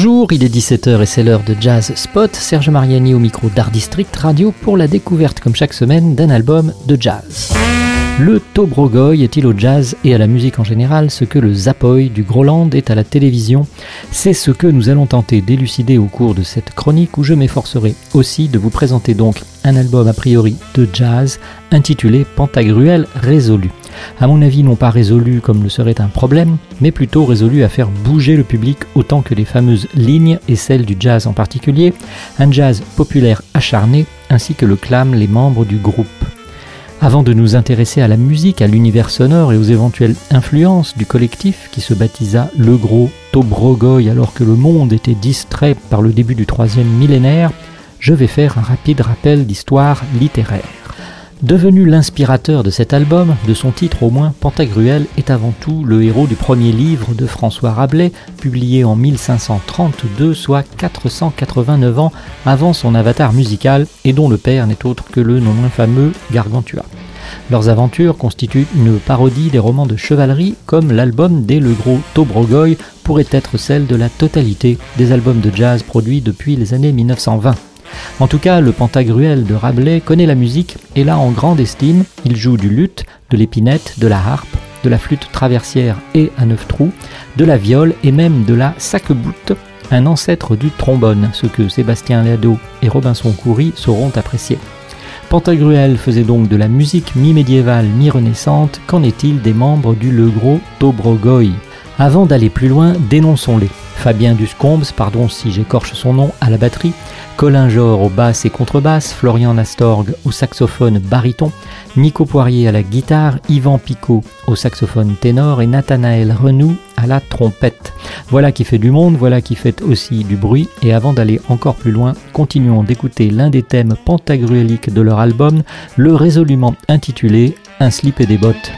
Bonjour, il est 17h et c'est l'heure de Jazz Spot. Serge Mariani au micro d'Art District Radio pour la découverte, comme chaque semaine, d'un album de jazz. Le Tobrogoy est-il au jazz et à la musique en général ce que le Zapoy du Groland est à la télévision? C'est ce que nous allons tenter d'élucider au cours de cette chronique où je m'efforcerai aussi de vous présenter donc un album a priori de jazz intitulé Pantagruel résolu. À mon avis, non pas résolu comme le serait un problème, mais plutôt résolu à faire bouger le public autant que les fameuses lignes et celles du jazz en particulier, un jazz populaire acharné ainsi que le clament les membres du groupe. Avant de nous intéresser à la musique, à l'univers sonore et aux éventuelles influences du collectif qui se baptisa Le Gros Tobrogoy alors que le monde était distrait par le début du troisième millénaire, je vais faire un rapide rappel d'histoire littéraire. Devenu l'inspirateur de cet album, de son titre au moins, Pantagruel est avant tout le héros du premier livre de François Rabelais, publié en 1532, soit 489 ans avant son avatar musical, et dont le père n'est autre que le non moins fameux Gargantua. Leurs aventures constituent une parodie des romans de chevalerie, comme l'album des Le Gros Tobrogoy pourrait être celle de la totalité des albums de jazz produits depuis les années 1920. En tout cas, le Pantagruel de Rabelais connaît la musique et l'a en grande estime. Il joue du luth, de l'épinette, de la harpe, de la flûte traversière et à neuf trous, de la viole et même de la saqueboute, un ancêtre du trombone, ce que Sébastien Lado et Robinson Coury sauront apprécier. Pantagruel faisait donc de la musique mi-médiévale, mi-renaissante. Qu'en est-il des membres du Le Gros Tobrogoy Avant d'aller plus loin, dénonçons-les. Fabien Duscombes, pardon si j'écorche son nom, à la batterie, Colin Jor aux basses et contrebasses, Florian Nastorg au saxophone baryton, Nico Poirier à la guitare, Yvan Picot au saxophone ténor et Nathanaël Renou à la trompette. Voilà qui fait du monde, voilà qui fait aussi du bruit. Et avant d'aller encore plus loin, continuons d'écouter l'un des thèmes pentagruéliques de leur album, le résolument intitulé Un slip et des bottes.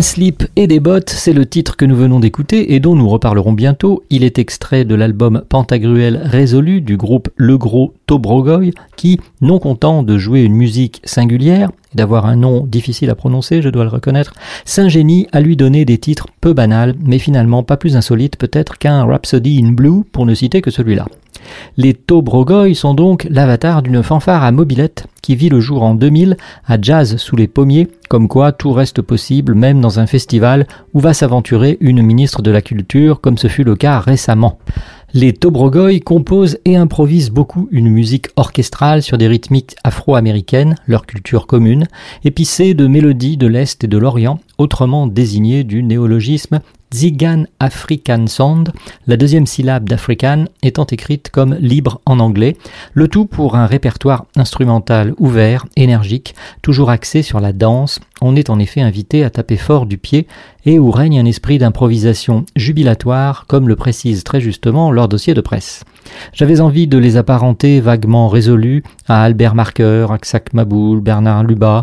Un slip et des bottes, c'est le titre que nous venons d'écouter et dont nous reparlerons bientôt. Il est extrait de l'album Pantagruel Résolu du groupe Le Gros Tobrogoy qui, non content de jouer une musique singulière d'avoir un nom difficile à prononcer, je dois le reconnaître, s'ingénie à lui donner des titres peu banals, mais finalement pas plus insolites peut-être qu'un Rhapsody in Blue pour ne citer que celui-là. Les Tobrogoy sont donc l'avatar d'une fanfare à mobilette qui vit le jour en 2000 à Jazz sous les pommiers, comme quoi tout reste possible même dans un festival où va s'aventurer une ministre de la Culture comme ce fut le cas récemment. Les Tobrogoy composent et improvisent beaucoup une musique orchestrale sur des rythmiques afro-américaines, leur culture commune, épicée de mélodies de l'Est et de l'Orient, autrement désignées du néologisme Zigan African Sound, la deuxième syllabe d'African étant écrite comme libre en anglais, le tout pour un répertoire instrumental ouvert, énergique, toujours axé sur la danse. On est en effet invité à taper fort du pied et où règne un esprit d'improvisation jubilatoire, comme le précise très justement leur dossier de presse. J'avais envie de les apparenter vaguement résolus à Albert Marker, Aksak Maboul, Bernard Lubat,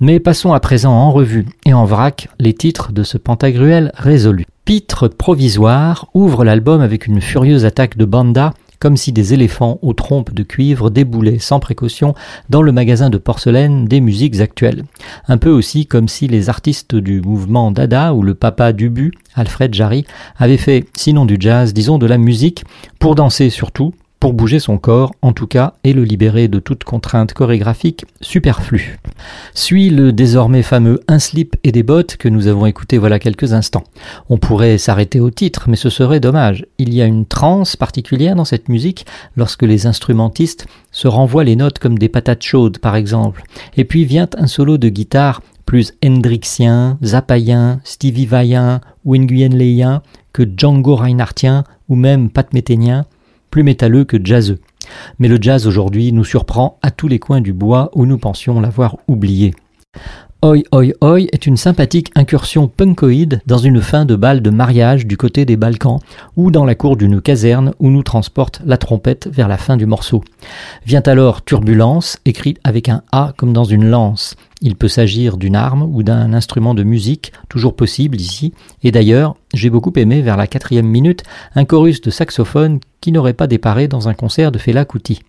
mais passons à présent en revue et en vrac les titres de ce pentagruel résolu. Pitre provisoire ouvre l'album avec une furieuse attaque de banda comme si des éléphants aux trompes de cuivre déboulaient sans précaution dans le magasin de porcelaine des musiques actuelles. Un peu aussi comme si les artistes du mouvement Dada ou le papa d'Ubu, Alfred Jarry, avaient fait, sinon du jazz, disons de la musique, pour danser surtout, pour bouger son corps en tout cas et le libérer de toute contrainte chorégraphique superflue. Suit le désormais fameux Un slip et des bottes que nous avons écouté voilà quelques instants. On pourrait s'arrêter au titre, mais ce serait dommage. Il y a une transe particulière dans cette musique lorsque les instrumentistes se renvoient les notes comme des patates chaudes par exemple. Et puis vient un solo de guitare plus hendrixien, zappaïen, Stevie Vaillant ou Nguyen que Django Reinhardtien ou même Pat Méténien plus métalleux que jazzeux. Mais le jazz aujourd'hui nous surprend à tous les coins du bois où nous pensions l'avoir oublié. Oi Oi Oi est une sympathique incursion punkoïde dans une fin de bal de mariage du côté des Balkans ou dans la cour d'une caserne où nous transporte la trompette vers la fin du morceau. Vient alors Turbulence, écrite avec un A comme dans une lance. Il peut s'agir d'une arme ou d'un instrument de musique, toujours possible ici, et d'ailleurs, j'ai beaucoup aimé vers la quatrième minute un chorus de saxophone qui n'aurait pas déparé dans un concert de Fela Kuti.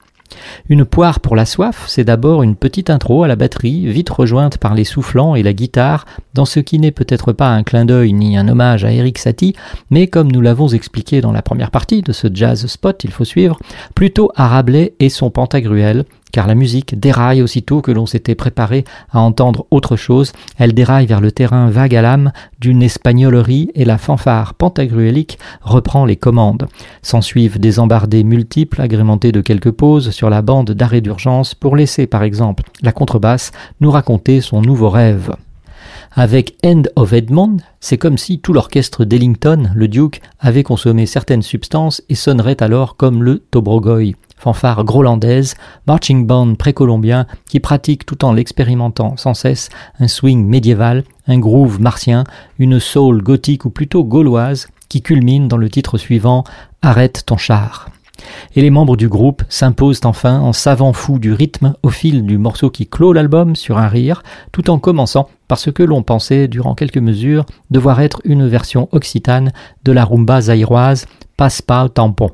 Une poire pour la soif, c'est d'abord une petite intro à la batterie, vite rejointe par les soufflants et la guitare, dans ce qui n'est peut-être pas un clin d'œil ni un hommage à Eric Satie, mais comme nous l'avons expliqué dans la première partie de ce jazz spot, il faut suivre, plutôt à Rabelais et son Pantagruel, car la musique déraille aussitôt que l'on s'était préparé à entendre autre chose, elle déraille vers le terrain vague à l'âme d'une espagnolerie et la fanfare pantagruélique reprend les commandes. S'ensuivent des embardées multiples agrémentées de quelques pauses sur la bande d'arrêt d'urgence pour laisser par exemple la contrebasse nous raconter son nouveau rêve. Avec End of Edmond, c'est comme si tout l'orchestre d'Ellington, le Duke, avait consommé certaines substances et sonnerait alors comme le Tobrogoy fanfare grolandaise, marching band précolombien qui pratique tout en l'expérimentant sans cesse un swing médiéval, un groove martien, une soul gothique ou plutôt gauloise qui culmine dans le titre suivant Arrête ton char. Et les membres du groupe s'imposent enfin en savant fou du rythme au fil du morceau qui clôt l'album sur un rire, tout en commençant par ce que l'on pensait, durant quelques mesures, devoir être une version occitane de la rumba zaïroise Passe pas tampon.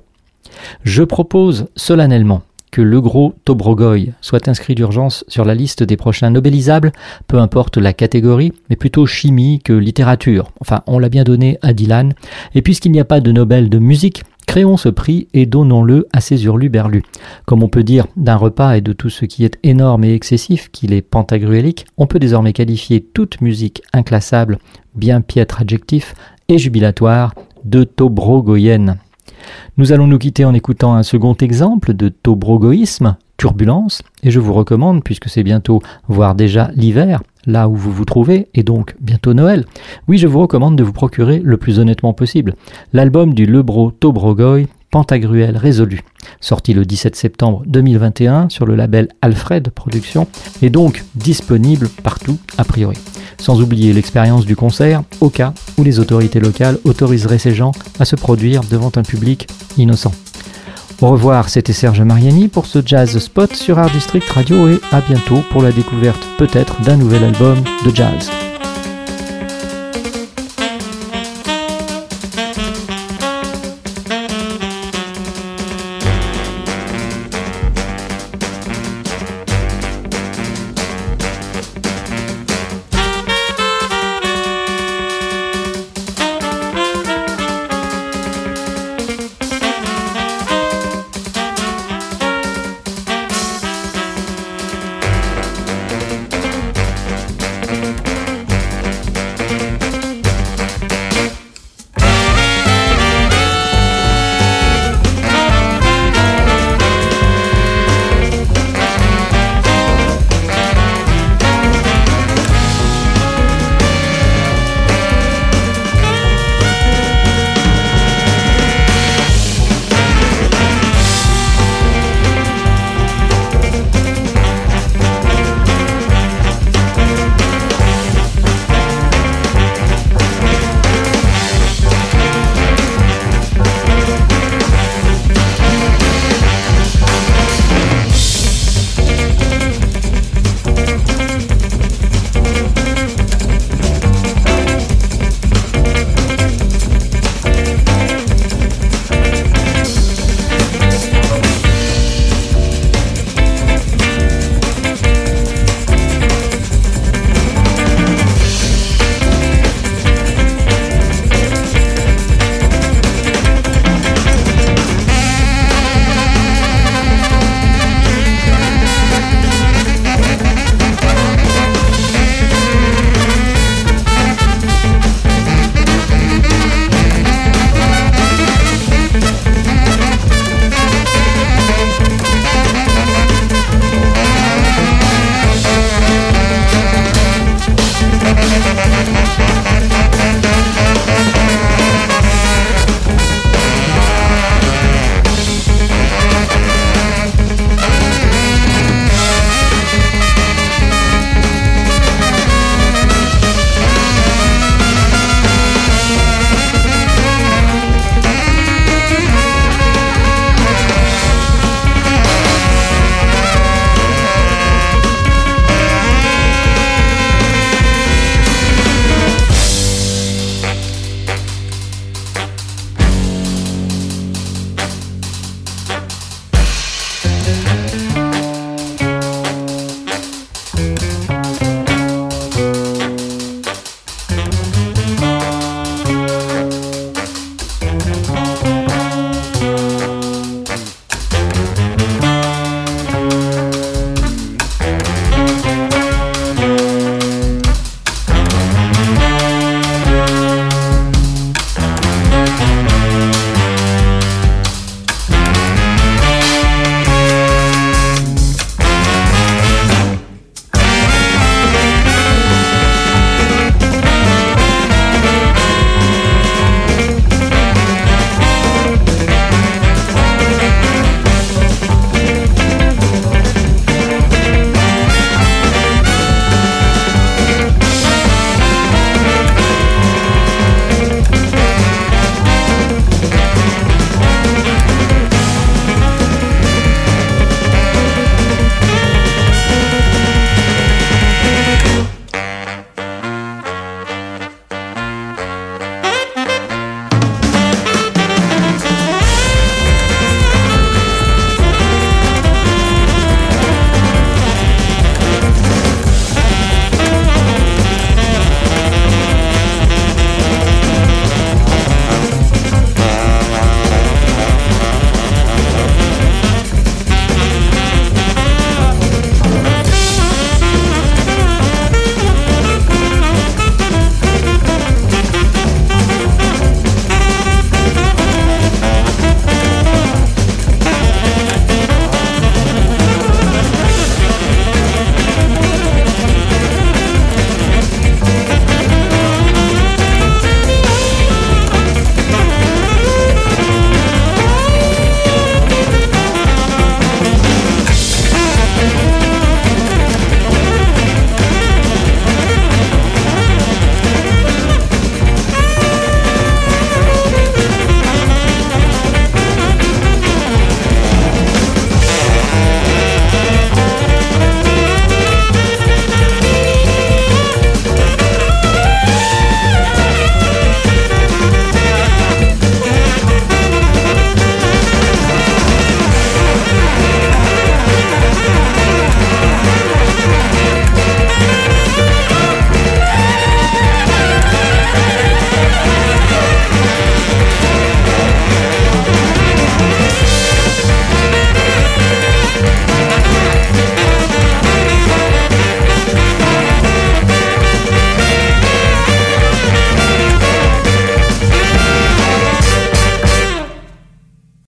Je propose solennellement que le gros Tobrogoy soit inscrit d'urgence sur la liste des prochains Nobelisables, peu importe la catégorie, mais plutôt chimie que littérature. Enfin, on l'a bien donné à Dylan. Et puisqu'il n'y a pas de Nobel de musique, créons ce prix et donnons-le à ces hurluberlus. Comme on peut dire d'un repas et de tout ce qui est énorme et excessif qu'il est pentagruélique, on peut désormais qualifier toute musique inclassable, bien piètre adjectif, et jubilatoire de Tobrogoyenne. Nous allons nous quitter en écoutant un second exemple de tobrogoïsme, et je vous recommande, puisque c'est bientôt, voire déjà l'hiver, là où vous vous trouvez, et donc bientôt Noël, oui, je vous recommande de vous procurer le plus honnêtement possible l'album du Lebro Tobrogoy, Pantagruel résolu, sorti le 17 septembre 2021 sur le label Alfred Productions, et donc disponible partout a priori sans oublier l'expérience du concert au cas où les autorités locales autoriseraient ces gens à se produire devant un public innocent. Au revoir, c'était Serge Mariani pour ce Jazz Spot sur Art District Radio et à bientôt pour la découverte peut-être d'un nouvel album de jazz.